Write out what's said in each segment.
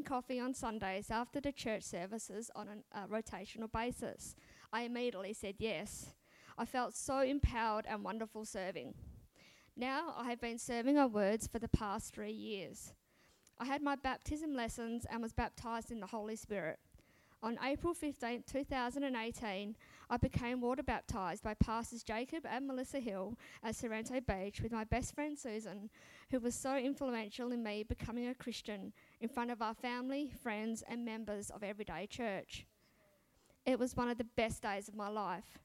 having coffee on Sundays after the church services on a uh, rotational basis. I immediately said yes. I felt so empowered and wonderful serving. Now I have been serving our words for the past three years. I had my baptism lessons and was baptized in the Holy Spirit. On April 15, 2018, I became water baptized by Pastors Jacob and Melissa Hill at Sorrento Beach with my best friend Susan, who was so influential in me becoming a Christian in front of our family, friends, and members of Everyday Church. It was one of the best days of my life.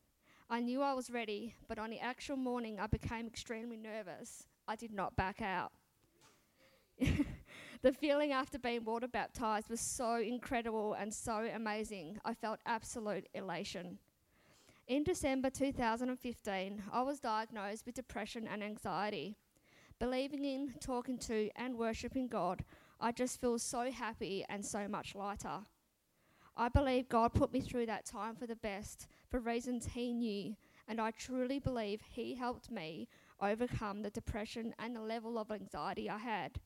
I knew I was ready, but on the actual morning, I became extremely nervous. I did not back out. the feeling after being water baptized was so incredible and so amazing. I felt absolute elation. In December 2015, I was diagnosed with depression and anxiety. Believing in, talking to, and worshipping God, I just feel so happy and so much lighter. I believe God put me through that time for the best, for reasons He knew, and I truly believe He helped me overcome the depression and the level of anxiety I had.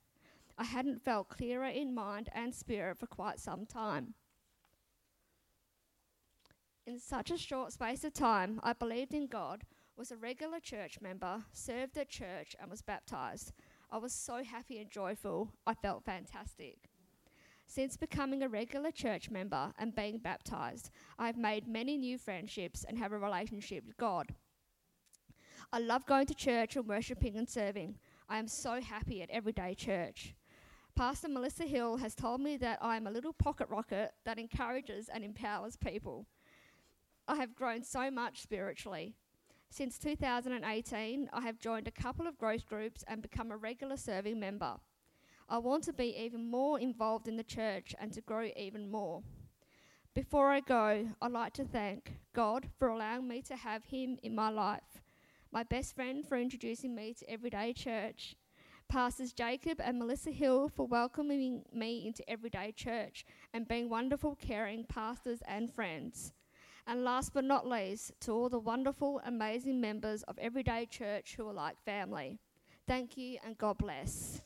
I hadn't felt clearer in mind and spirit for quite some time. In such a short space of time, I believed in God, was a regular church member, served at church, and was baptized. I was so happy and joyful. I felt fantastic. Since becoming a regular church member and being baptized, I have made many new friendships and have a relationship with God. I love going to church and worshipping and serving. I am so happy at Everyday Church. Pastor Melissa Hill has told me that I am a little pocket rocket that encourages and empowers people. I have grown so much spiritually. Since 2018, I have joined a couple of growth groups and become a regular serving member. I want to be even more involved in the church and to grow even more. Before I go, I'd like to thank God for allowing me to have Him in my life, my best friend for introducing me to Everyday Church, Pastors Jacob and Melissa Hill for welcoming me into Everyday Church and being wonderful, caring pastors and friends. And last but not least, to all the wonderful, amazing members of Everyday Church who are like family. Thank you and God bless.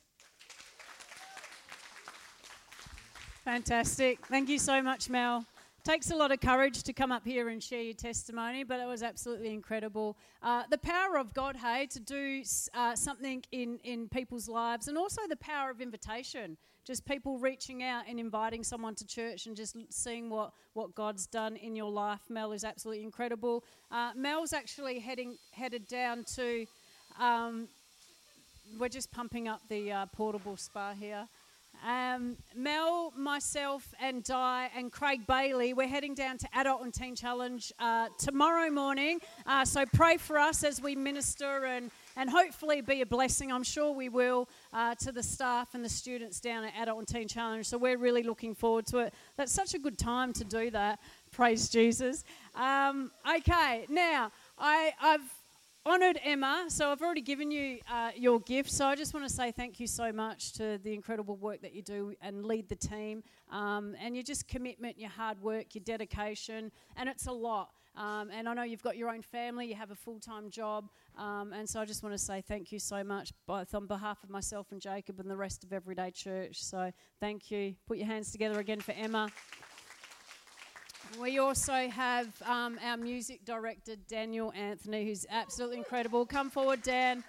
Fantastic. Thank you so much, Mel. Takes a lot of courage to come up here and share your testimony, but it was absolutely incredible. Uh, the power of God, hey, to do uh, something in, in people's lives, and also the power of invitation. Just people reaching out and inviting someone to church and just seeing what, what God's done in your life. Mel is absolutely incredible. Uh, Mel's actually heading headed down to. Um, we're just pumping up the uh, portable spa here. Um, Mel, myself, and Di and Craig Bailey, we're heading down to Adult and Teen Challenge uh, tomorrow morning. Uh, so pray for us as we minister and, and hopefully be a blessing. I'm sure we will uh, to the staff and the students down at Adult and Teen Challenge. So we're really looking forward to it. That's such a good time to do that. Praise Jesus. Um, okay, now I, I've honoured Emma. So I've already given you uh, your gift. So I just want to say thank you so much to the incredible work that you do and lead the team, um, and your just commitment, your hard work, your dedication, and it's a lot. Um, and I know you've got your own family, you have a full time job, um, and so I just want to say thank you so much, both on behalf of myself and Jacob and the rest of Everyday Church. So thank you. Put your hands together again for Emma. We also have um, our music director, Daniel Anthony, who's absolutely incredible. Come forward, Dan.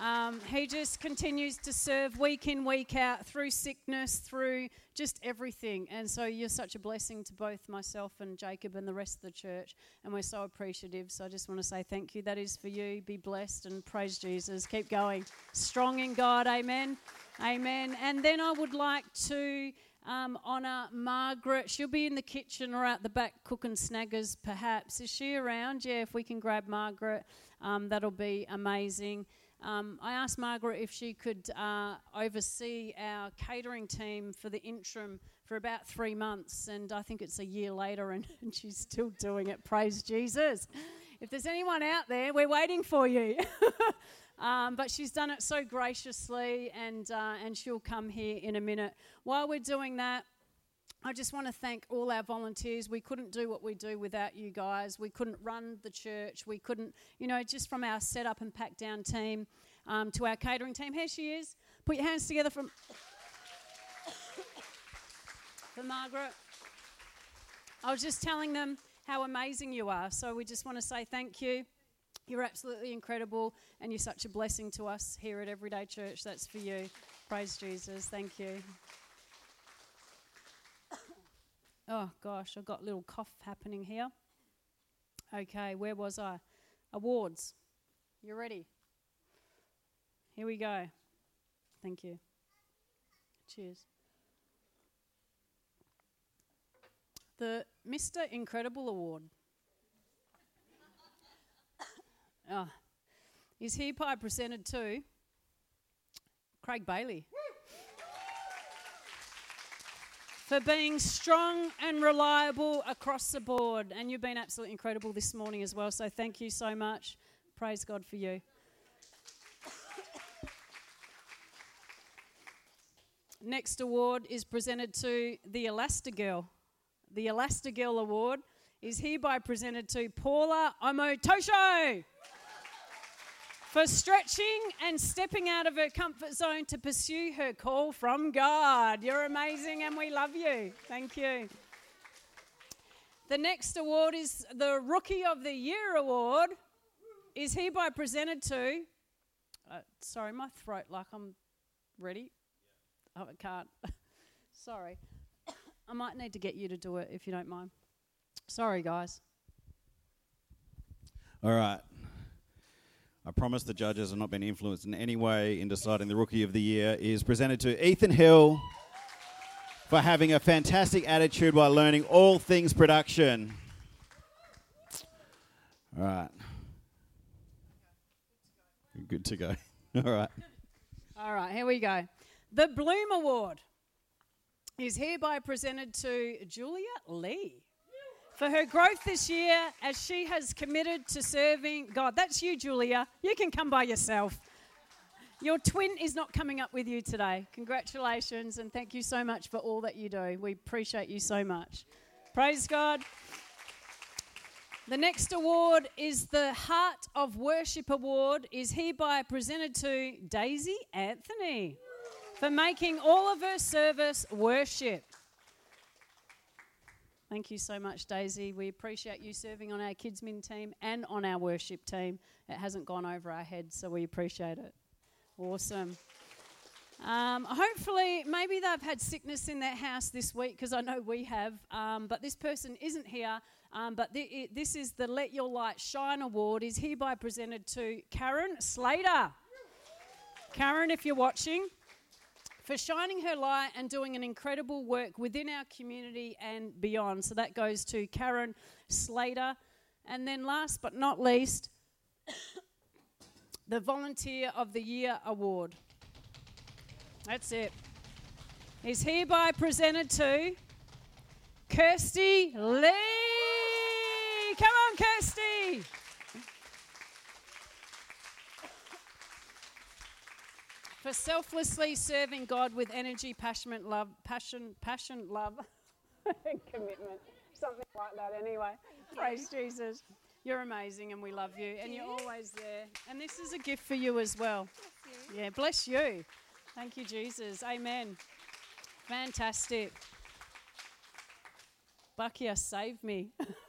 Um, he just continues to serve week in, week out, through sickness, through just everything. And so you're such a blessing to both myself and Jacob and the rest of the church. And we're so appreciative. So I just want to say thank you. That is for you. Be blessed and praise Jesus. Keep going. Strong in God. Amen. Amen. And then I would like to um, honour Margaret. She'll be in the kitchen or out the back cooking snaggers, perhaps. Is she around? Yeah, if we can grab Margaret, um, that'll be amazing. Um, I asked Margaret if she could uh, oversee our catering team for the interim for about three months, and I think it's a year later, and, and she's still doing it. Praise Jesus. If there's anyone out there, we're waiting for you. Um, but she's done it so graciously, and, uh, and she'll come here in a minute. While we're doing that, I just want to thank all our volunteers. We couldn't do what we do without you guys. We couldn't run the church. We couldn't, you know, just from our setup and pack down team um, to our catering team. Here she is. Put your hands together from. for Margaret. I was just telling them how amazing you are. So we just want to say thank you. You're absolutely incredible, and you're such a blessing to us here at Everyday Church. That's for you. Praise Jesus. Thank you. Oh gosh, I've got a little cough happening here. Okay, where was I? Awards. You ready? Here we go. Thank you. Cheers. The Mr. Incredible Award oh, is hereby presented to Craig Bailey for being strong and reliable across the board. And you've been absolutely incredible this morning as well. So thank you so much. Praise God for you. Next award is presented to the Elastigirl. The Elastigirl Award is hereby presented to Paula Omotosho for stretching and stepping out of her comfort zone to pursue her call from God. You're amazing and we love you. Thank you. The next award is the Rookie of the Year Award. Is hereby presented to. Uh, sorry, my throat, like I'm ready. Oh, I can't. Sorry. I might need to get you to do it if you don't mind. Sorry, guys. All right. I promise the judges have not been influenced in any way in deciding the Rookie of the Year is presented to Ethan Hill for having a fantastic attitude while learning all things production. All right. Good to go. All right. All right, here we go. The Bloom Award is hereby presented to Julia Lee for her growth this year as she has committed to serving God. That's you, Julia. You can come by yourself. Your twin is not coming up with you today. Congratulations and thank you so much for all that you do. We appreciate you so much. Praise God. The next award is the Heart of Worship Award is hereby presented to Daisy Anthony for making all of her service worship. Thank you so much, Daisy. We appreciate you serving on our Kids Min team and on our worship team. It hasn't gone over our heads, so we appreciate it. Awesome. Um, hopefully, maybe they've had sickness in their house this week because I know we have, um, but this person isn't here. Um, but it, this is the Let Your Light Shine Award, is hereby presented to Karen Slater. Karen, if you're watching, for shining her light and doing an incredible work within our community and beyond. So that goes to Karen Slater. And then, last but not least, the Volunteer of the Year Award. That's it. Is hereby presented to Kirsty Lee. Come on, Kirsty. For selflessly serving God with energy, passionate love, passion, passion, love, and commitment. Something like that, anyway. Praise Jesus. You're amazing and we love you, and you're always there. And this is a gift for you as well. Yeah, bless you. Thank you, Jesus. Amen. Fantastic. Buckia, save me.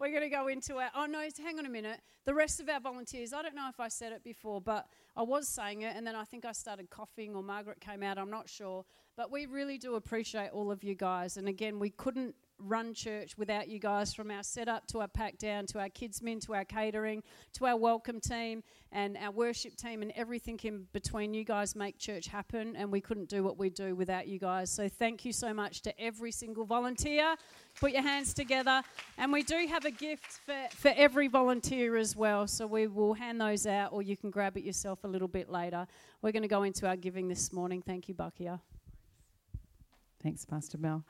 We're going to go into our. Oh, no, hang on a minute. The rest of our volunteers, I don't know if I said it before, but I was saying it, and then I think I started coughing or Margaret came out, I'm not sure. But we really do appreciate all of you guys. And again, we couldn't run church without you guys from our setup to our pack down to our kids min to our catering to our welcome team and our worship team and everything in between you guys make church happen and we couldn't do what we do without you guys. So thank you so much to every single volunteer. Put your hands together. And we do have a gift for, for every volunteer as well. So we will hand those out or you can grab it yourself a little bit later. We're going to go into our giving this morning. Thank you buckia Thanks, Pastor Mel.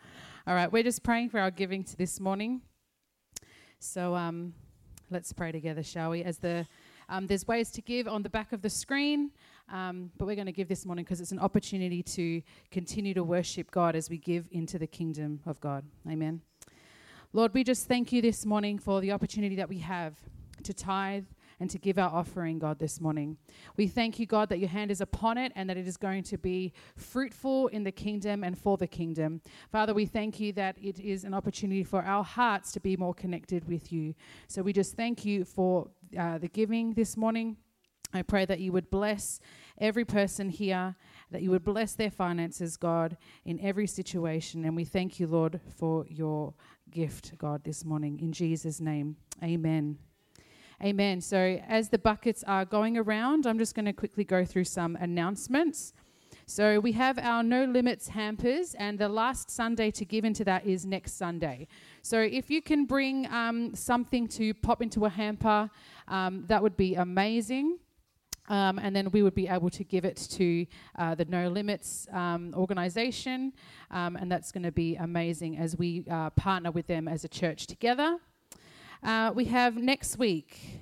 All right, we're just praying for our giving to this morning. So um, let's pray together, shall we? As the um, there's ways to give on the back of the screen, um, but we're going to give this morning because it's an opportunity to continue to worship God as we give into the kingdom of God. Amen. Lord, we just thank you this morning for the opportunity that we have to tithe and to give our offering, God, this morning. We thank you, God, that your hand is upon it and that it is going to be fruitful in the kingdom and for the kingdom. Father, we thank you that it is an opportunity for our hearts to be more connected with you. So we just thank you for uh, the giving this morning. I pray that you would bless every person here, that you would bless their finances, God, in every situation. And we thank you, Lord, for your gift, God, this morning. In Jesus' name, amen. Amen. So, as the buckets are going around, I'm just going to quickly go through some announcements. So, we have our No Limits hampers, and the last Sunday to give into that is next Sunday. So, if you can bring um, something to pop into a hamper, um, that would be amazing. Um, and then we would be able to give it to uh, the No Limits um, organization, um, and that's going to be amazing as we uh, partner with them as a church together. Uh, we have next week.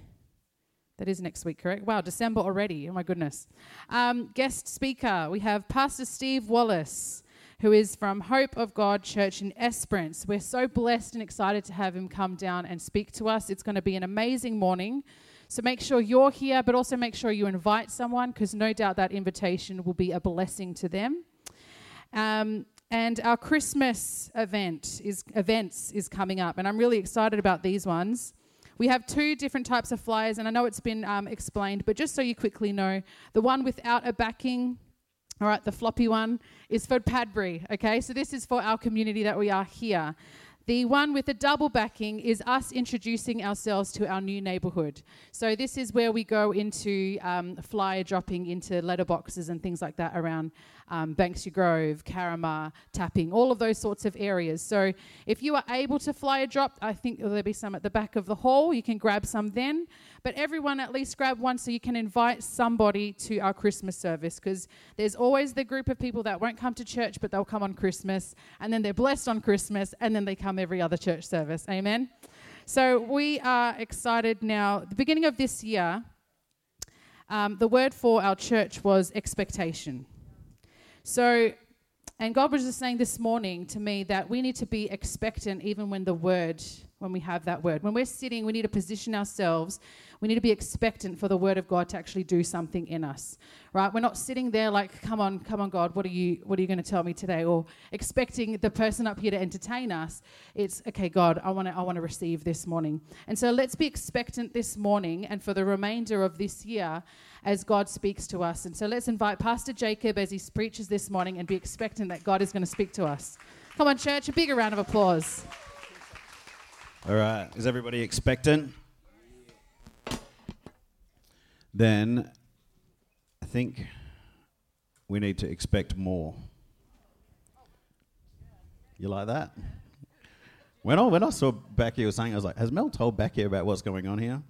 That is next week, correct? Wow, December already. Oh my goodness. Um, guest speaker, we have Pastor Steve Wallace, who is from Hope of God Church in Esperance. We're so blessed and excited to have him come down and speak to us. It's going to be an amazing morning. So make sure you're here, but also make sure you invite someone because no doubt that invitation will be a blessing to them. Um, and our Christmas event is events is coming up, and I'm really excited about these ones. We have two different types of flyers, and I know it's been um, explained, but just so you quickly know, the one without a backing, all right, the floppy one is for Padbury. Okay, so this is for our community that we are here. The one with the double backing is us introducing ourselves to our new neighborhood. So, this is where we go into um, flyer dropping into letterboxes and things like that around um, Banksia Grove, Carramar, Tapping, all of those sorts of areas. So if you are able to fly a drop, I think there'll be some at the back of the hall. You can grab some then. But everyone at least grab one so you can invite somebody to our Christmas service because there's always the group of people that won't come to church, but they'll come on Christmas, and then they're blessed on Christmas, and then they come every other church service. Amen. So we are excited now. The beginning of this year, um, the word for our church was expectation. So, and God was just saying this morning to me that we need to be expectant even when the word, when we have that word. When we're sitting, we need to position ourselves we need to be expectant for the word of God to actually do something in us. Right? We're not sitting there like, come on, come on, God, what are you what are you going to tell me today? Or expecting the person up here to entertain us. It's okay, God, I want to I want to receive this morning. And so let's be expectant this morning and for the remainder of this year as God speaks to us. And so let's invite Pastor Jacob as he preaches this morning and be expectant that God is going to speak to us. Come on, church, a bigger round of applause. All right. Is everybody expectant? then I think we need to expect more. You like that? When I, when I saw Becky was saying, I was like, has Mel told Becky about what's going on here?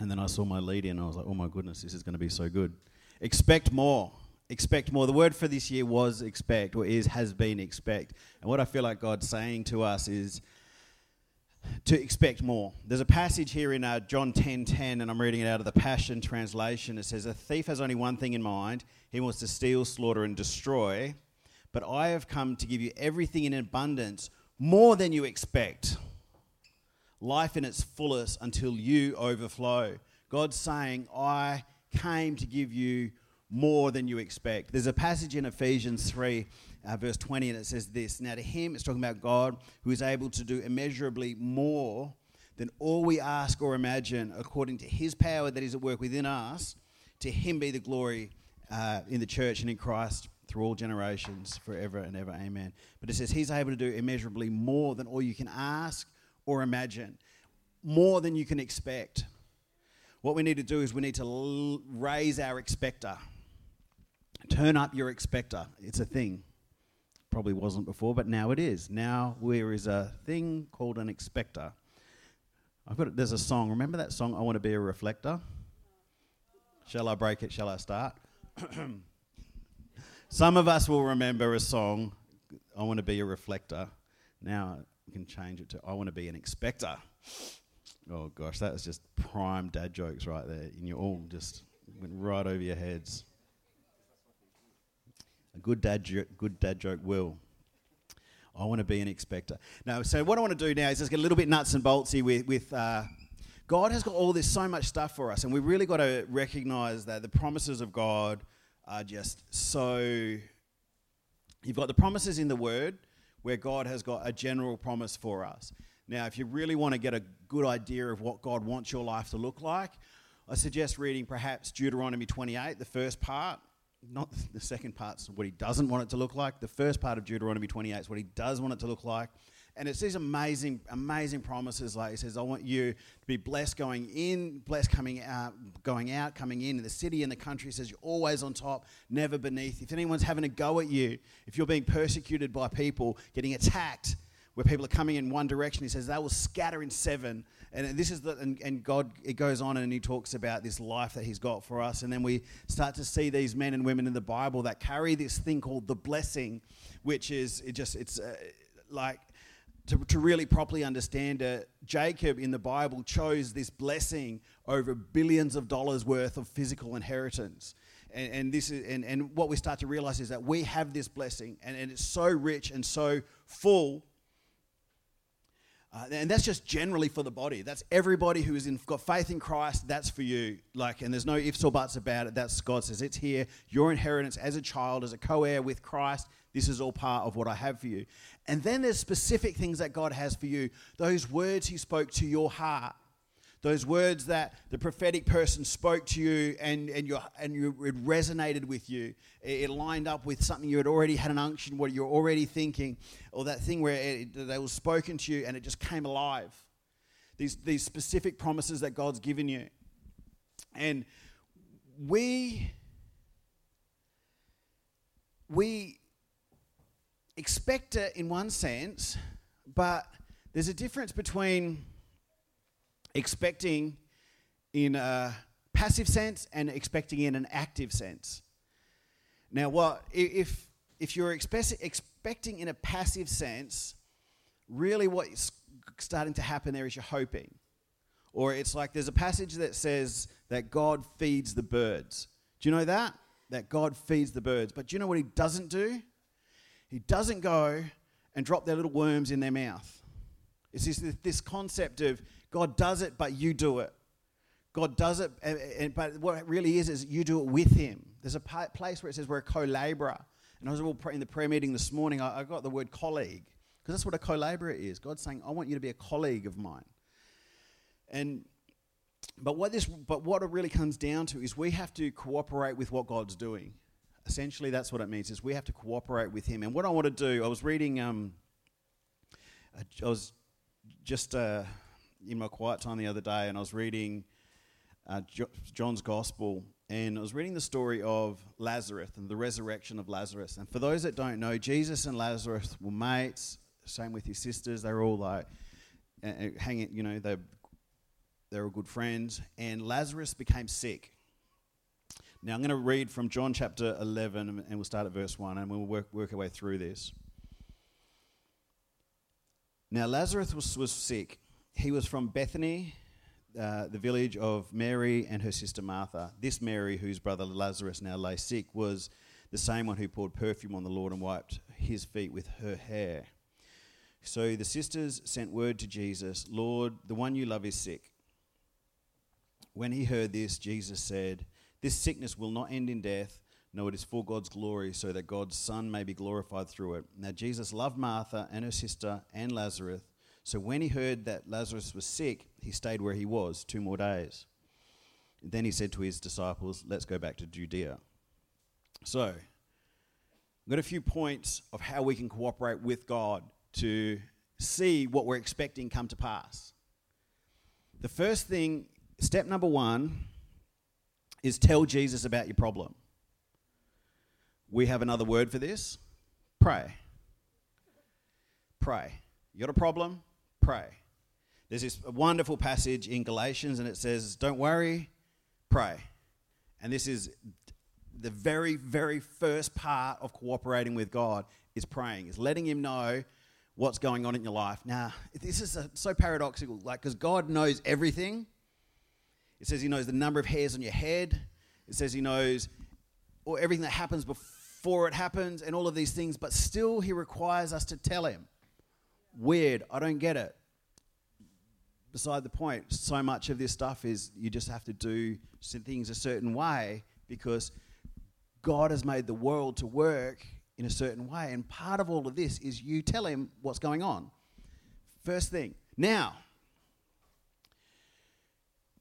And then I saw my lead in, and I was like, oh my goodness, this is going to be so good. Expect more. Expect more. The word for this year was expect, or is, has been expect. And what I feel like God's saying to us is to expect more. There's a passage here in uh, John 10:10, 10, and I'm reading it out of the Passion Translation. It says, "A thief has only one thing in mind: he wants to steal, slaughter, and destroy. But I have come to give you everything in abundance, more than you expect. Life in its fullest until you overflow." God's saying, "I came to give you more than you expect." There's a passage in Ephesians 3 uh, verse 20, and it says this Now, to him, it's talking about God who is able to do immeasurably more than all we ask or imagine, according to his power that is at work within us. To him be the glory uh, in the church and in Christ through all generations, forever and ever. Amen. But it says he's able to do immeasurably more than all you can ask or imagine, more than you can expect. What we need to do is we need to l- raise our expector. Turn up your expector. It's a thing probably wasn't before, but now it is. Now there is a thing called an expector. I've got there's a song. Remember that song, I Want to Be a Reflector? Shall I break it? Shall I start? Some of us will remember a song, I Want to Be a Reflector. Now can change it to I Want to Be an Expector. Oh gosh, that was just prime dad jokes right there. And you all just went right over your heads. A good dad, jo- good dad joke will. I want to be an expector. Now, so what I want to do now is just get a little bit nuts and boltsy with, with uh, God has got all this so much stuff for us, and we really got to recognize that the promises of God are just so. You've got the promises in the Word where God has got a general promise for us. Now, if you really want to get a good idea of what God wants your life to look like, I suggest reading perhaps Deuteronomy 28, the first part. Not the second part's what he doesn't want it to look like. The first part of Deuteronomy 28 is what he does want it to look like. And it's these amazing, amazing promises. Like he says, I want you to be blessed going in, blessed coming out, going out, coming in. In the city and the country, he says you're always on top, never beneath. If anyone's having a go at you, if you're being persecuted by people, getting attacked, where people are coming in one direction, he says they will scatter in seven. And this is the and, and God it goes on and he talks about this life that he's got for us. And then we start to see these men and women in the Bible that carry this thing called the blessing, which is it just it's uh, like to, to really properly understand it, Jacob in the Bible chose this blessing over billions of dollars worth of physical inheritance. And, and this is and, and what we start to realize is that we have this blessing and, and it's so rich and so full uh, and that's just generally for the body. That's everybody who has got faith in Christ. That's for you. Like, and there's no ifs or buts about it. That's God says it's here. Your inheritance as a child, as a co-heir with Christ. This is all part of what I have for you. And then there's specific things that God has for you. Those words He spoke to your heart those words that the prophetic person spoke to you and, and, you and you, it resonated with you. It, it, lined up with something you had already had an unction, what you're already thinking, or that thing where they was spoken to you and it just came alive. These, these specific promises that God's given you. And we, we expect it in one sense, but there's a difference between expecting in a passive sense and expecting in an active sense. Now, what if if you're expecting in a passive sense, really what's starting to happen there is you're hoping. Or it's like there's a passage that says that God feeds the birds. Do you know that? That God feeds the birds. But do you know what he doesn't do? He doesn't go and drop their little worms in their mouth. It's this, this concept of God does it, but you do it. God does it, and, but what it really is is you do it with Him. There's a place where it says we're a co-laborer. And I was all in the prayer meeting this morning. I, I got the word colleague because that's what a co-laborer is. God's saying, "I want you to be a colleague of mine." And but what this, but what it really comes down to is we have to cooperate with what God's doing. Essentially, that's what it means. Is we have to cooperate with Him. And what I want to do, I was reading. Um, I was just. Uh, in my quiet time the other day, and I was reading uh, jo- John's Gospel, and I was reading the story of Lazarus and the resurrection of Lazarus. And for those that don't know, Jesus and Lazarus were mates. Same with his sisters; they were all like uh hanging. You know, they they were good friends. And Lazarus became sick. Now I'm going to read from John chapter 11, and we'll start at verse one, and we'll work work our way through this. Now Lazarus was, was sick he was from Bethany, uh, the village of Mary and her sister Martha. This Mary, whose brother Lazarus now lay sick, was the same one who poured perfume on the Lord and wiped his feet with her hair. So the sisters sent word to Jesus, Lord, the one you love is sick. When he heard this, Jesus said, This sickness will not end in death. No, it is for God's glory, so that God's Son may be glorified through it. Now, Jesus loved Martha and her sister and Lazarus. So when he heard that Lazarus was sick, he stayed where he was two more days. Then he said to his disciples, Let's go back to Judea. So, I've got a few points of how we can cooperate with God to see what we're expecting come to pass. The first thing, step number one, is tell Jesus about your problem. We have another word for this pray. Pray. You got a problem? pray. There's this wonderful passage in Galatians, and it says, Don't worry, pray. And this is the very, very first part of cooperating with God is praying, is letting Him know what's going on in your life. Now, this is a, so paradoxical, like, because God knows everything. It says He knows the number of hairs on your head, it says He knows or everything that happens before it happens, and all of these things, but still He requires us to tell Him. Weird. I don't get it. beside the point. So much of this stuff is you just have to do things a certain way because God has made the world to work in a certain way. And part of all of this is you tell him what's going on. First thing. Now,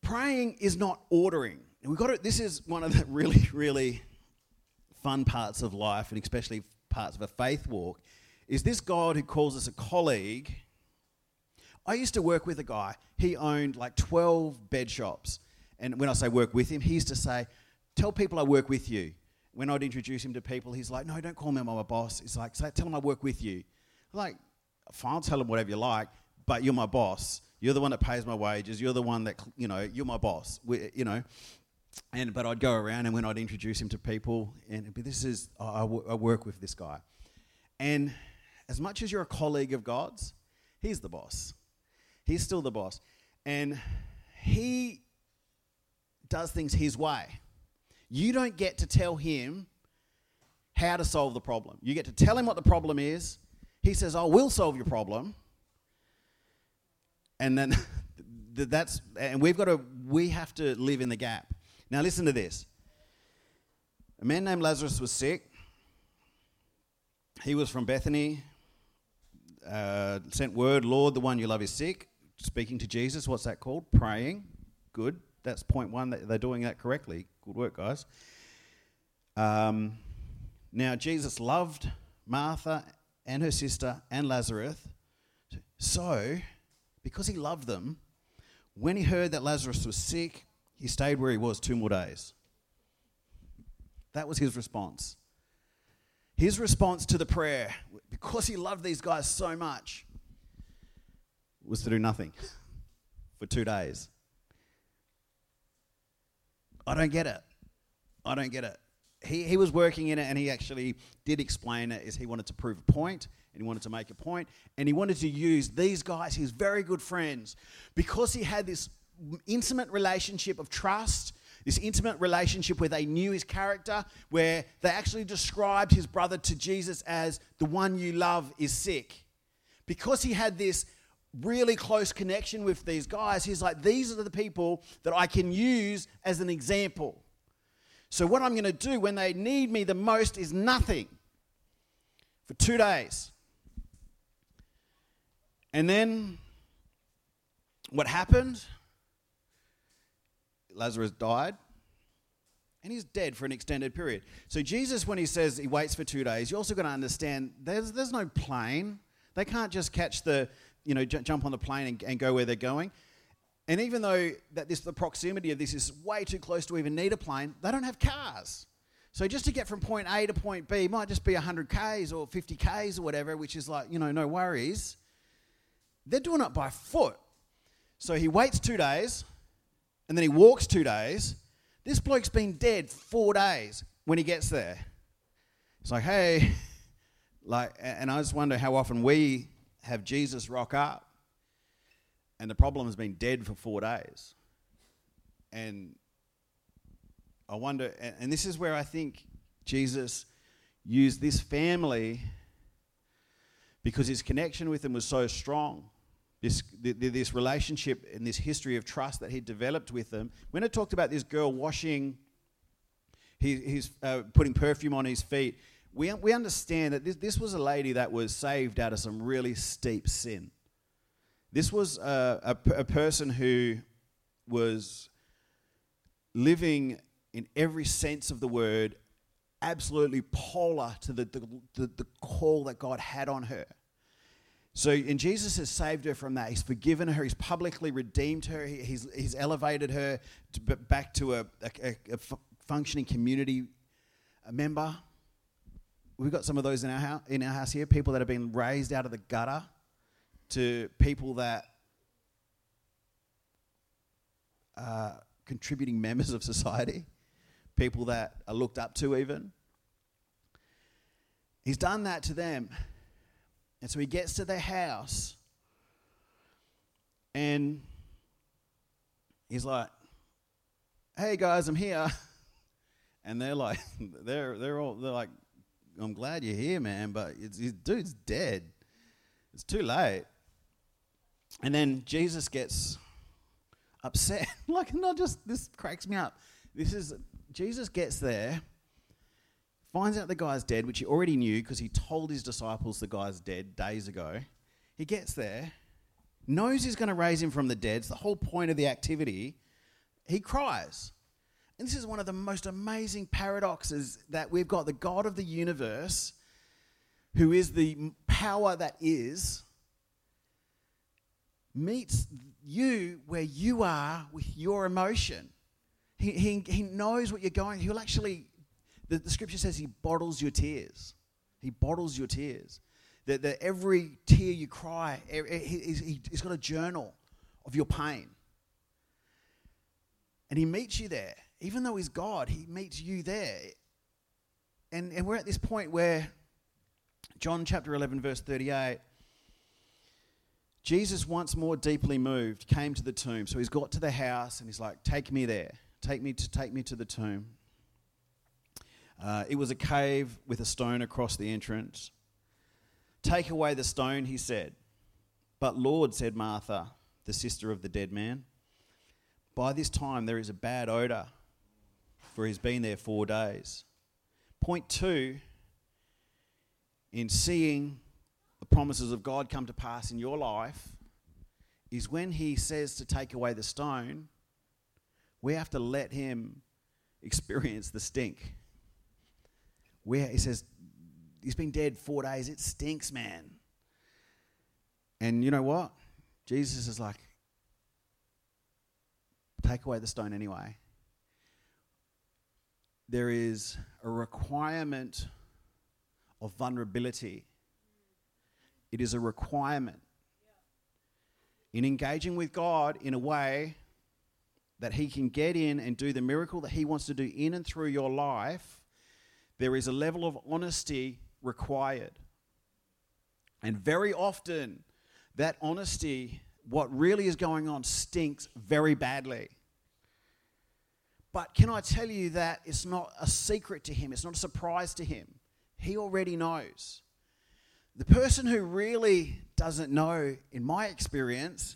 praying is not ordering. And we've got to, this is one of the really, really fun parts of life, and especially parts of a faith walk, is this God who calls us a colleague. I used to work with a guy, he owned like 12 bed shops. And when I say work with him, he used to say, Tell people I work with you. When I'd introduce him to people, he's like, No, don't call me my boss. He's like, Tell them I work with you. I'm like, fine, I'll tell them whatever you like, but you're my boss. You're the one that pays my wages. You're the one that, you know, you're my boss. We, you know. And, but I'd go around and when I'd introduce him to people, and this is, I, I work with this guy. And as much as you're a colleague of God's, he's the boss. He's still the boss. And he does things his way. You don't get to tell him how to solve the problem. You get to tell him what the problem is. He says, I will solve your problem. And then that's, and we've got to, we have to live in the gap. Now, listen to this. A man named Lazarus was sick. He was from Bethany. Uh, sent word, Lord, the one you love is sick. Speaking to Jesus. What's that called? Praying. Good. That's point one. They're doing that correctly. Good work, guys. Um, now, Jesus loved Martha and her sister and Lazarus. So, because he loved them, when he heard that Lazarus was sick, he stayed where he was two more days. That was his response. His response to the prayer, because he loved these guys so much, was to do nothing for two days. I don't get it. I don't get it. He, he was working in it and he actually did explain it as he wanted to prove a point and he wanted to make a point and he wanted to use these guys, his very good friends, because he had this intimate relationship of trust, this intimate relationship where they knew his character, where they actually described his brother to Jesus as the one you love is sick. Because he had this really close connection with these guys, he's like, these are the people that I can use as an example. So, what I'm going to do when they need me the most is nothing for two days. And then what happened? Lazarus died, and he's dead for an extended period. So Jesus, when he says he waits for two days, you're also going to understand there's there's no plane. They can't just catch the you know j- jump on the plane and, and go where they're going. And even though that this the proximity of this is way too close to even need a plane, they don't have cars. So just to get from point A to point B might just be 100 k's or 50 k's or whatever, which is like you know no worries. They're doing it by foot. So he waits two days and then he walks two days. This bloke's been dead four days when he gets there. It's like, hey, like, and I just wonder how often we have Jesus rock up, and the problem has been dead for four days. And I wonder, and this is where I think Jesus used this family because his connection with them was so strong this, this relationship and this history of trust that he developed with them. When it talked about this girl washing, he, he's uh, putting perfume on his feet, we, we understand that this, this was a lady that was saved out of some really steep sin. This was a, a, a person who was living in every sense of the word absolutely polar to the, the, the, the call that God had on her. So, and Jesus has saved her from that. He's forgiven her. He's publicly redeemed her. He, he's, he's elevated her to, back to a, a, a functioning community member. We've got some of those in our, house, in our house here people that have been raised out of the gutter to people that are contributing members of society, people that are looked up to, even. He's done that to them. And so he gets to their house and he's like, Hey guys, I'm here. And they're like, they're, they're all, they're like, I'm glad you're here, man, but dude's dead. It's too late. And then Jesus gets upset. like, not just this cracks me up. This is Jesus gets there, finds out the guy's dead, which he already knew because he told his disciples the guy's dead days ago. He gets there, knows he's going to raise him from the dead. It's the whole point of the activity. He cries. And this is one of the most amazing paradoxes that we've got the God of the universe, who is the power that is, meets you where you are with your emotion. He, he, he knows what you're going. He'll actually, the, the scripture says he bottles your tears. He bottles your tears. That, that every tear you cry, he, he's got a journal of your pain. And he meets you there. Even though he's God, he meets you there. And, and we're at this point where John chapter 11, verse 38 Jesus, once more deeply moved, came to the tomb. So he's got to the house and he's like, Take me there. Take me to, take me to the tomb. Uh, it was a cave with a stone across the entrance. Take away the stone, he said. But Lord, said Martha, the sister of the dead man, by this time there is a bad odour, for he's been there four days. Point two in seeing the promises of God come to pass in your life is when He says to take away the stone, we have to let Him experience the stink. Where He says, He's been dead four days, it stinks, man. And you know what? Jesus is like, take away the stone anyway. There is a requirement of vulnerability it is a requirement. In engaging with God in a way that He can get in and do the miracle that He wants to do in and through your life, there is a level of honesty required. And very often, that honesty, what really is going on, stinks very badly. But can I tell you that it's not a secret to him, it's not a surprise to him. He already knows. The person who really doesn't know, in my experience,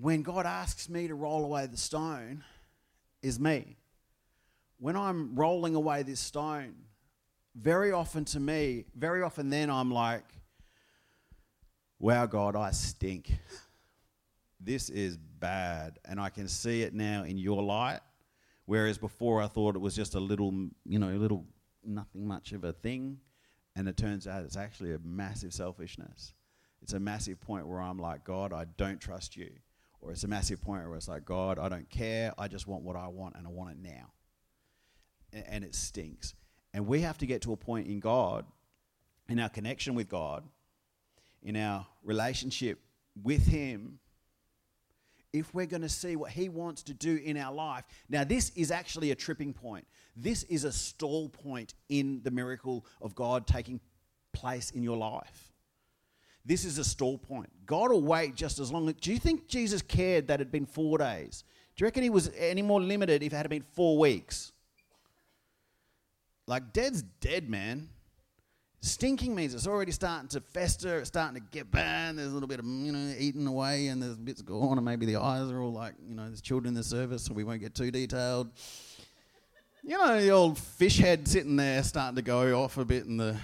when God asks me to roll away the stone, is me. When I'm rolling away this stone, very often to me, very often then I'm like, wow, God, I stink. This is bad. And I can see it now in your light. Whereas before I thought it was just a little, you know, a little, nothing much of a thing. And it turns out it's actually a massive selfishness. It's a massive point where I'm like, God, I don't trust you. Or it's a massive point where it's like, God, I don't care. I just want what I want and I want it now. And it stinks. And we have to get to a point in God, in our connection with God, in our relationship with Him, if we're going to see what He wants to do in our life. Now, this is actually a tripping point. This is a stall point in the miracle of God taking place in your life. This is a stall point. God will wait just as long. Do you think Jesus cared that it had been four days? Do you reckon he was any more limited if it had been four weeks? Like, dead's dead, man. Stinking means it's already starting to fester, it's starting to get bad, there's a little bit of, you know, eating away and there's bits going and maybe the eyes are all like, you know, there's children in the service, so we won't get too detailed. You know, the old fish head sitting there starting to go off a bit and the,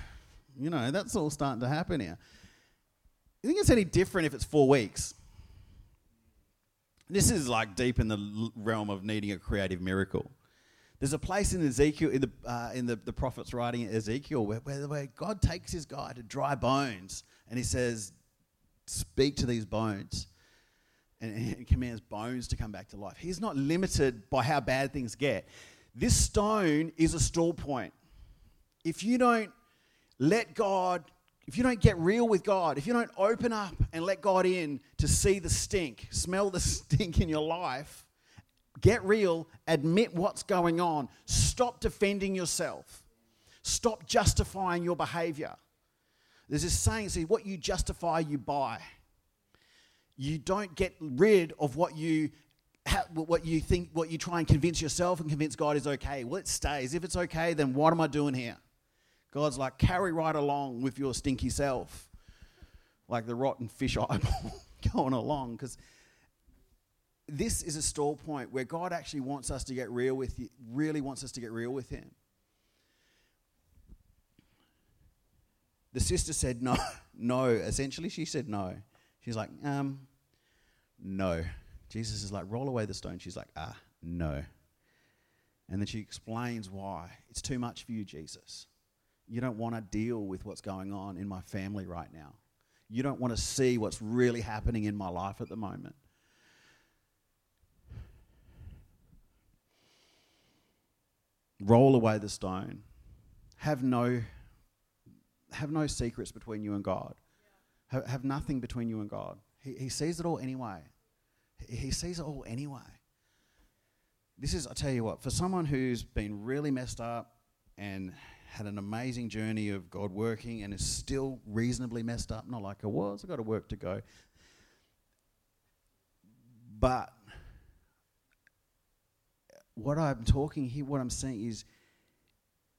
you know, that's all starting to happen here. You think it's any different if it's four weeks? This is like deep in the realm of needing a creative miracle. There's a place in Ezekiel, in the, uh, in the, the prophet's writing in Ezekiel, where, where, where God takes his guy to dry bones and he says, Speak to these bones. And he commands bones to come back to life. He's not limited by how bad things get. This stone is a stall point. If you don't let God, if you don't get real with God, if you don't open up and let God in to see the stink, smell the stink in your life, Get real, admit what's going on, stop defending yourself, stop justifying your behavior. There's this saying, see, what you justify, you buy. You don't get rid of what you what you think, what you try and convince yourself and convince God is okay. Well, it stays. If it's okay, then what am I doing here? God's like, carry right along with your stinky self, like the rotten fish eyeball. going along because this is a stall point where God actually wants us to get real with you, really wants us to get real with Him. The sister said no, no. Essentially, she said no. She's like, um, no. Jesus is like, roll away the stone. She's like, ah, no. And then she explains why. It's too much for you, Jesus. You don't want to deal with what's going on in my family right now. You don't want to see what's really happening in my life at the moment. Roll away the stone. Have no have no secrets between you and God. Have, have nothing between you and God. He, he sees it all anyway. He, he sees it all anyway. This is, I tell you what, for someone who's been really messed up and had an amazing journey of God working and is still reasonably messed up, not like I was, I've got a work to go. But what I'm talking here, what I'm saying is,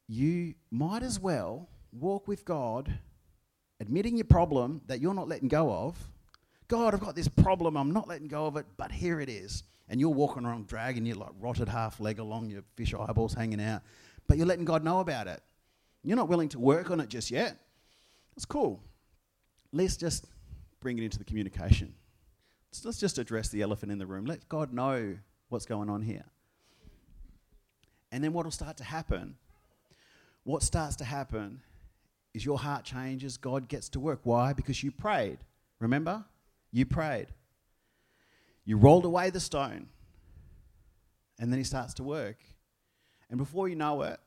you might as well walk with God, admitting your problem that you're not letting go of. God, I've got this problem, I'm not letting go of it, but here it is. And you're walking around dragging your like rotted half leg along, your fish eyeballs hanging out, but you're letting God know about it. You're not willing to work on it just yet. That's cool. Let's just bring it into the communication. So let's just address the elephant in the room. Let God know what's going on here. And then what will start to happen? What starts to happen is your heart changes, God gets to work. Why? Because you prayed. Remember? You prayed. You rolled away the stone. And then he starts to work. And before you know it,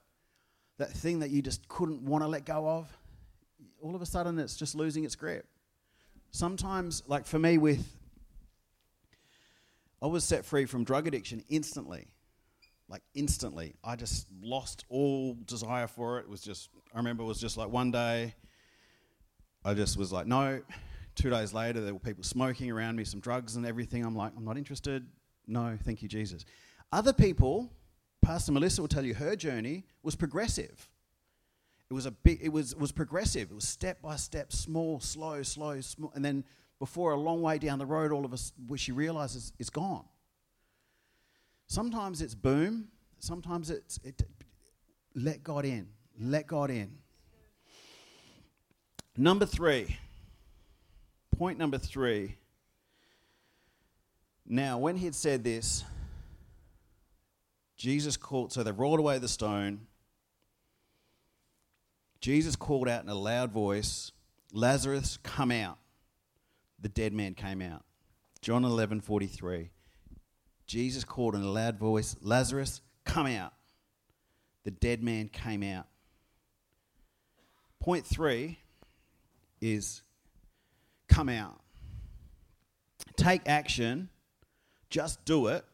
that thing that you just couldn't want to let go of, all of a sudden it's just losing its grip. Sometimes, like for me, with I was set free from drug addiction instantly like instantly. I just lost all desire for it. It was just, I remember it was just like one day, I just was like, no. Two days later, there were people smoking around me, some drugs and everything. I'm like, I'm not interested. No, thank you, Jesus. Other people, Pastor Melissa will tell you her journey was progressive. It was a big, it was, was progressive. It was step by step, small, slow, slow, small. And then before a long way down the road, all of us, she realizes it's gone. Sometimes it's boom, sometimes it's it, let God in. Let God in. Number three. Point number three. Now, when he had said this, Jesus called, so they rolled away the stone. Jesus called out in a loud voice, Lazarus, come out. The dead man came out. John 11 43. Jesus called in a loud voice, Lazarus, come out. The dead man came out. Point three is come out. Take action, just do it,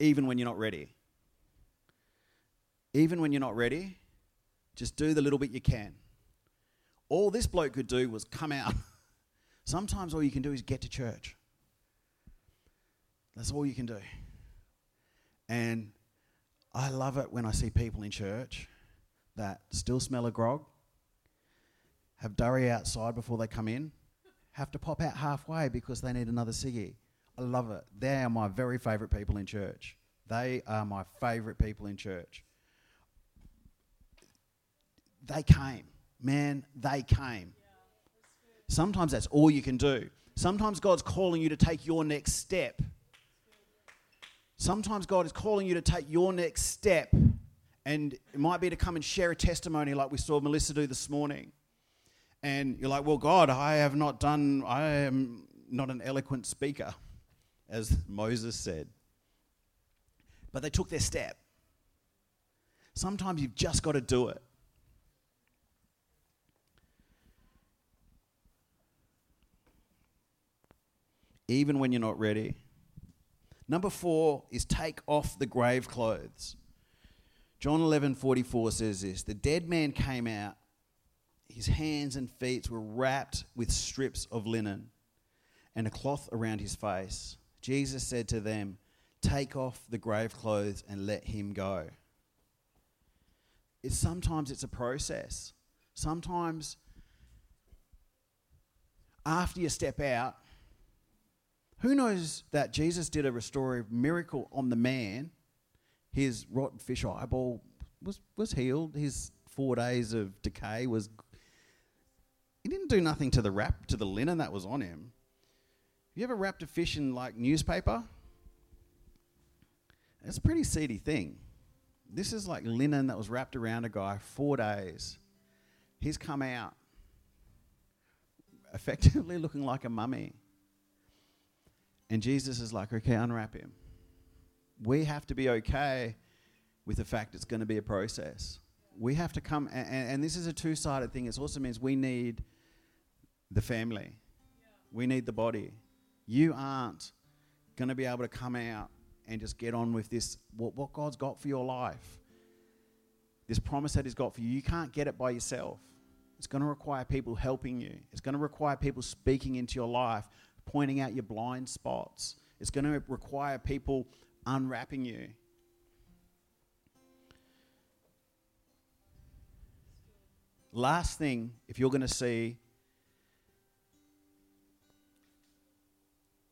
even when you're not ready. Even when you're not ready, just do the little bit you can. All this bloke could do was come out. Sometimes all you can do is get to church. That's all you can do. And I love it when I see people in church that still smell a grog, have durry outside before they come in, have to pop out halfway because they need another ciggy. I love it. They are my very favourite people in church. They are my favourite people in church. They came. Man, they came. Sometimes that's all you can do. Sometimes God's calling you to take your next step Sometimes God is calling you to take your next step, and it might be to come and share a testimony like we saw Melissa do this morning. And you're like, well, God, I have not done, I am not an eloquent speaker, as Moses said. But they took their step. Sometimes you've just got to do it. Even when you're not ready. Number four is take off the grave clothes. John 11 44 says this The dead man came out, his hands and feet were wrapped with strips of linen and a cloth around his face. Jesus said to them, Take off the grave clothes and let him go. It's sometimes it's a process. Sometimes after you step out, Who knows that Jesus did a restorative miracle on the man? His rotten fish eyeball was, was healed. His four days of decay was. He didn't do nothing to the wrap, to the linen that was on him. You ever wrapped a fish in like newspaper? It's a pretty seedy thing. This is like linen that was wrapped around a guy four days. He's come out effectively looking like a mummy. And Jesus is like, okay, unwrap him. We have to be okay with the fact it's going to be a process. We have to come, and, and this is a two sided thing. It also means we need the family, we need the body. You aren't going to be able to come out and just get on with this, what, what God's got for your life. This promise that He's got for you, you can't get it by yourself. It's going to require people helping you. It's going to require people speaking into your life, pointing out your blind spots. It's going to require people unwrapping you. Last thing, if you're going to see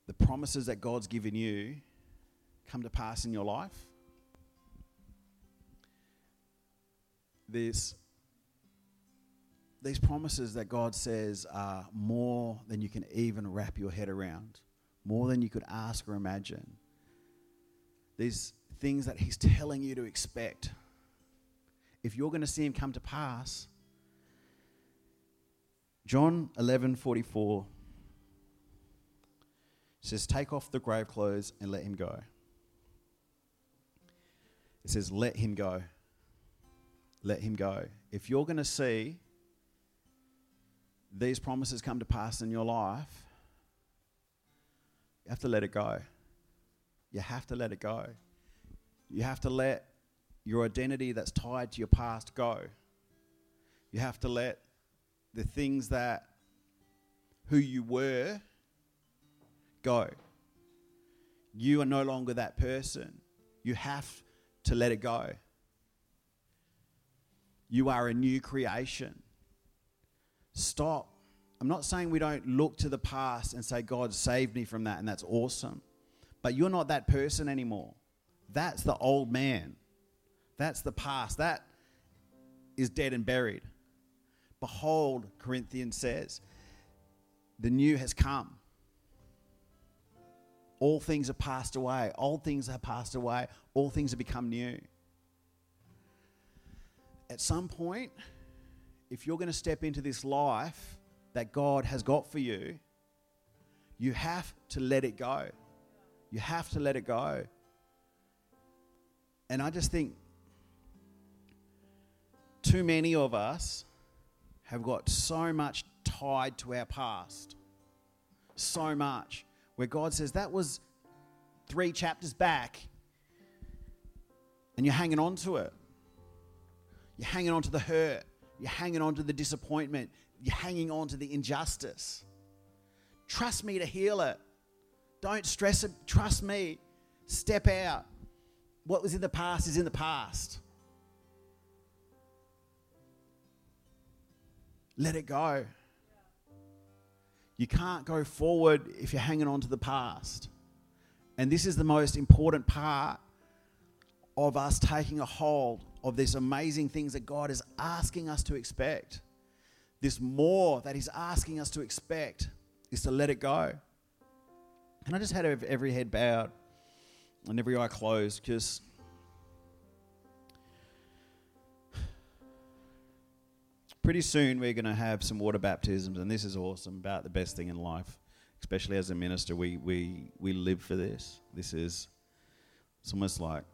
the promises that God's given you come to pass in your life, there's these promises that God says are more than you can even wrap your head around, more than you could ask or imagine. These things that He's telling you to expect. If you're going to see Him come to pass, John 11 44 says, Take off the grave clothes and let Him go. It says, Let Him go. Let Him go. If you're going to see these promises come to pass in your life, you have to let it go. You have to let it go. You have to let your identity that's tied to your past go. You have to let the things that who you were go. You are no longer that person. You have to let it go. You are a new creation. Stop. I'm not saying we don't look to the past and say, God saved me from that, and that's awesome. But you're not that person anymore. That's the old man. That's the past. That is dead and buried. Behold, Corinthians says, the new has come. All things have passed away. Old things have passed away. All things have become new. At some point, if you're going to step into this life that God has got for you, you have to let it go. You have to let it go. And I just think too many of us have got so much tied to our past. So much. Where God says, that was three chapters back, and you're hanging on to it. You're hanging on to the hurt. You're hanging on to the disappointment. You're hanging on to the injustice. Trust me to heal it. Don't stress it. Trust me. Step out. What was in the past is in the past. Let it go. You can't go forward if you're hanging on to the past. And this is the most important part of us taking a hold of these amazing things that God is asking us to expect. This more that He's asking us to expect is to let it go. And I just had every head bowed and every eye closed because pretty soon we're going to have some water baptisms, and this is awesome, about the best thing in life. Especially as a minister, we, we, we live for this. This is, it's almost like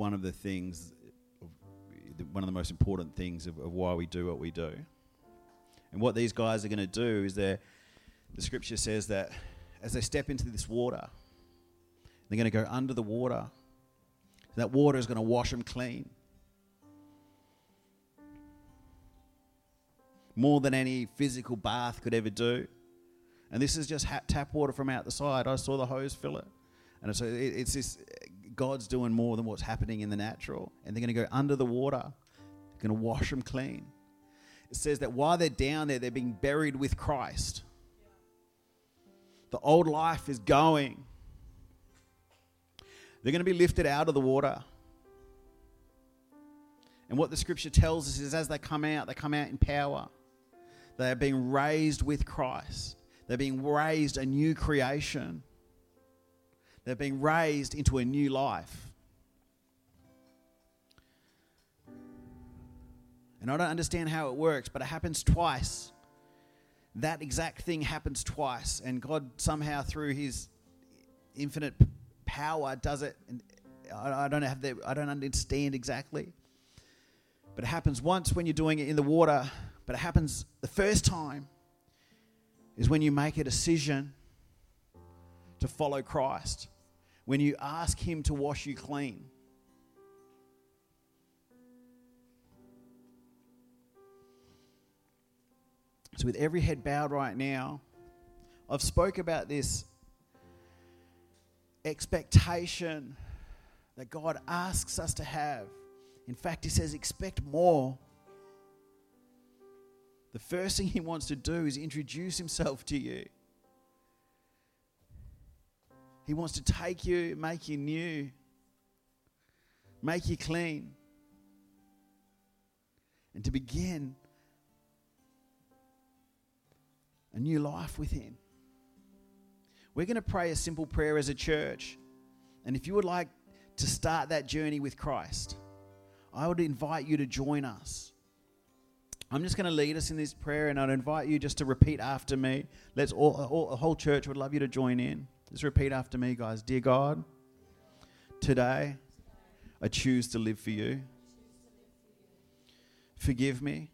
one of the things, one of the most important things of, of why we do what we do. And what these guys are going to do is they're, the scripture says that as they step into this water, they're going to go under the water. That water is going to wash them clean. More than any physical bath could ever do. And this is just tap water from out the side. I saw the hose fill it. And so it's this God's doing more than what's happening in the natural. And they're going to go under the water, they're going to wash them clean. it says that while they're down there, they're being buried with Christ. The old life is going. They're going to be lifted out of the water. And what the scripture tells us is as they come out, they come out in power. They are being raised with Christ. They're being raised a new creation. They're being raised into a new life. And I don't understand how it works, but it happens twice. That exact thing happens twice. And God somehow, through His infinite power, does it. And I don't have the, I don't understand exactly. But it happens once when you're doing it in the water, but it happens the first time is when you make a decision to follow Christ, when you ask Him to wash you clean. So, with every head bowed right now, I've spoke about this expectation that God asks us to have. In fact, He says, expect more. The first thing He wants to do is introduce Himself to you. He wants to take you, make you new, make you clean, and to begin a new life with Him. We're going to pray a simple prayer as a church. And if you would like to start that journey with Christ, I would invite you to join us. I'm just going to lead us in this prayer, and I'd invite you just to repeat after me. Let's all, all the whole church would love you to join in. Just repeat after me, guys. Dear God, today I choose to live for you. Forgive me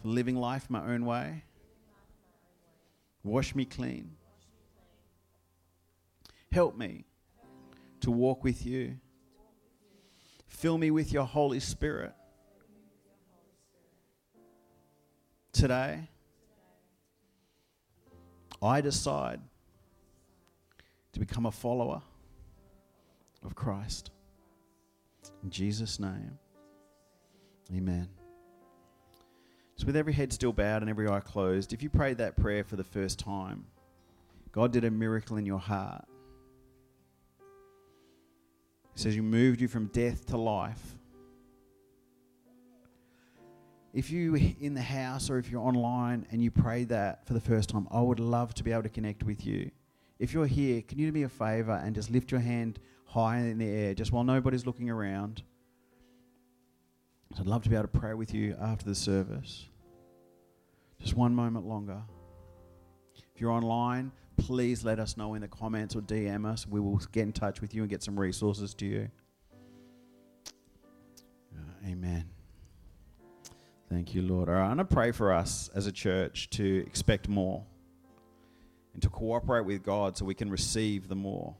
for living life my own way. Wash me clean. Help me to walk with you. Fill me with your Holy Spirit. Today, I decide to become a follower of Christ. In Jesus' name, amen. So, with every head still bowed and every eye closed, if you prayed that prayer for the first time, God did a miracle in your heart. He says, He moved you from death to life. If you in the house or if you're online and you prayed that for the first time, I would love to be able to connect with you. If you're here, can you do me a favor and just lift your hand high in the air, just while nobody's looking around? I'd love to be able to pray with you after the service. Just one moment longer. If you're online, please let us know in the comments or DM us. We will get in touch with you and get some resources to you. Uh, amen. Thank you, Lord. All right, I'm going to pray for us as a church to expect more and to cooperate with God so we can receive the more.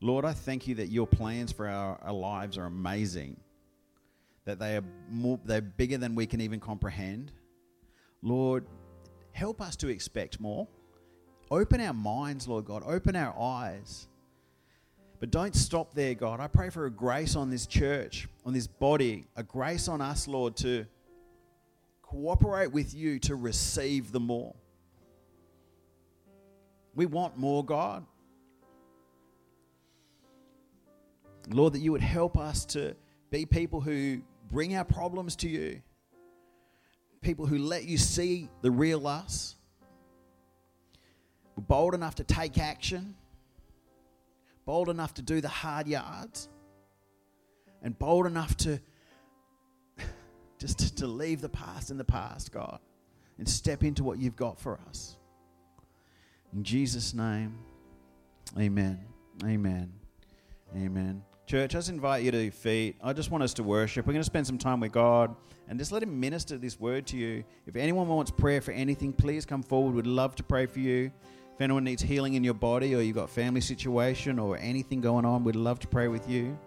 Lord, I thank you that your plans for our, our lives are amazing that they are more, they're bigger than we can even comprehend. Lord, help us to expect more. Open our minds, Lord God. Open our eyes. But don't stop there, God. I pray for a grace on this church, on this body, a grace on us, Lord, to cooperate with you to receive the more. We want more, God. Lord, that you would help us to be people who bring our problems to you. People who let you see the real us. We're bold enough to take action, bold enough to do the hard yards, and bold enough to just to, to leave the past in the past, God, and step into what you've got for us. In Jesus' name, amen. Amen. Amen. Church, I just invite you to your feet. I just want us to worship. We're going to spend some time with God and just let Him minister this word to you. If anyone wants prayer for anything, please come forward. We'd love to pray for you. If anyone needs healing in your body or you've got family situation or anything going on, we'd love to pray with you.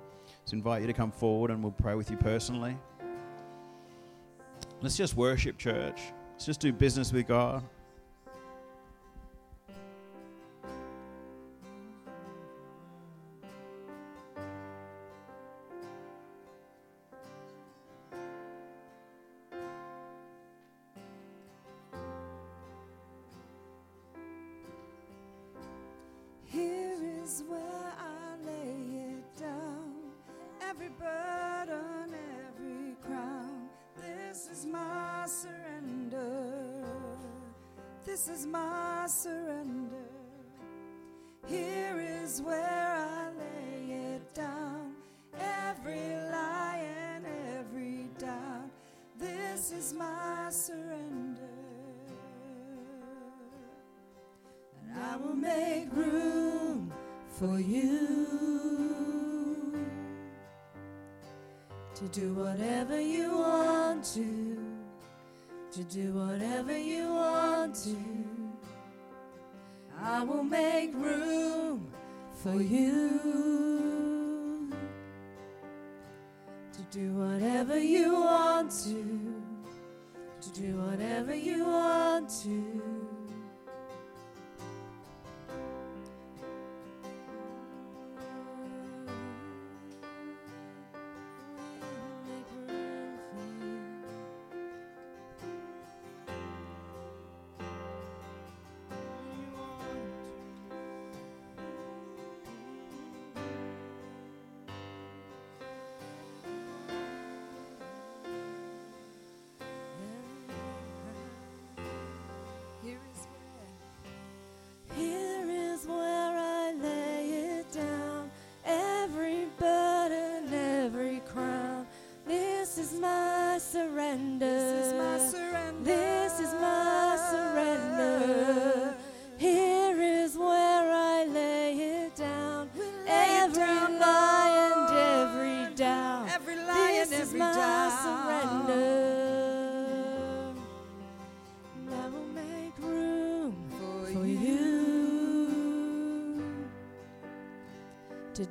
Just invite you to come forward and we'll pray with you personally. Let's just worship, church. Let's just do business with God.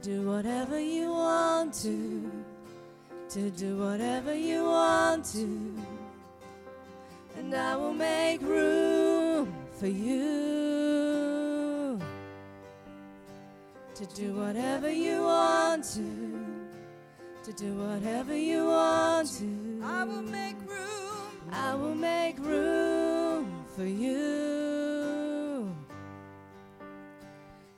Do whatever you want to, to do whatever you want to, and I will make room for you to do whatever you want to, to do whatever you want to. I will make room. I will make room for you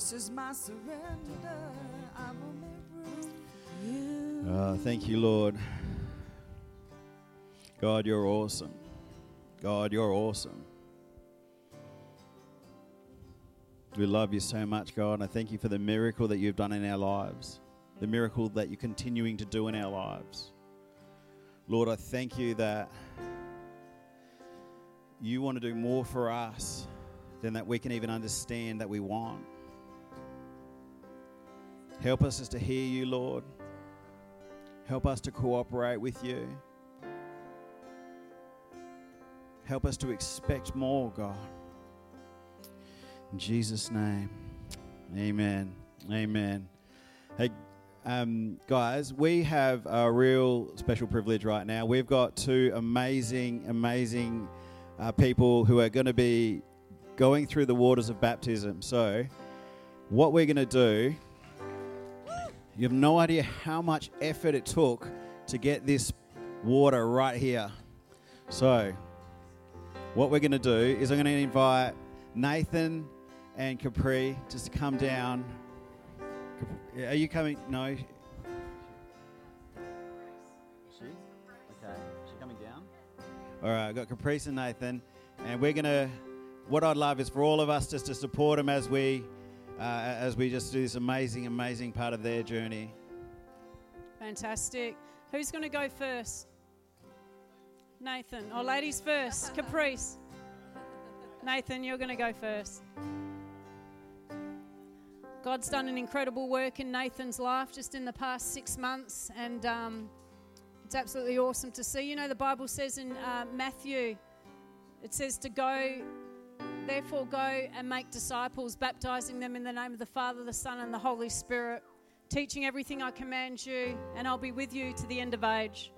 This is my surrender. I will make room. You. Uh, thank you, Lord. God, you're awesome. God, you're awesome. We love you so much, God, and I thank you for the miracle that you've done in our lives, the miracle that you're continuing to do in our lives. Lord, I thank you that you want to do more for us than that we can even understand that we want. Help us to hear you, Lord. Help us to cooperate with you. Help us to expect more, God. In Jesus' name, amen. Amen. Hey, um, guys, we have a real special privilege right now. We've got two amazing, amazing uh, people who are going to be going through the waters of baptism. So, what we're going to do, you have no idea how much effort it took to get this water right here. So, what we're going to do is I'm going to invite Nathan and Capri just to come down. Are you coming? No. She? Okay. She coming down? All right, I've got Caprice and Nathan, and we're going to. What I'd love is for all of us just to support them as we, uh, as we just do this amazing, amazing part of their journey. Fantastic. Who's going to go first? Nathan. Or ladies first. Caprice. Nathan, you're going to go first. God's done an incredible work in Nathan's life just in the past six months, and um, it's absolutely awesome to see. You know, the Bible says in uh, Matthew, it says to go, therefore go and make disciples, baptizing them in the name of the Father, the Son, and the Holy Spirit, teaching everything I command you, and I'll be with you to the end of age.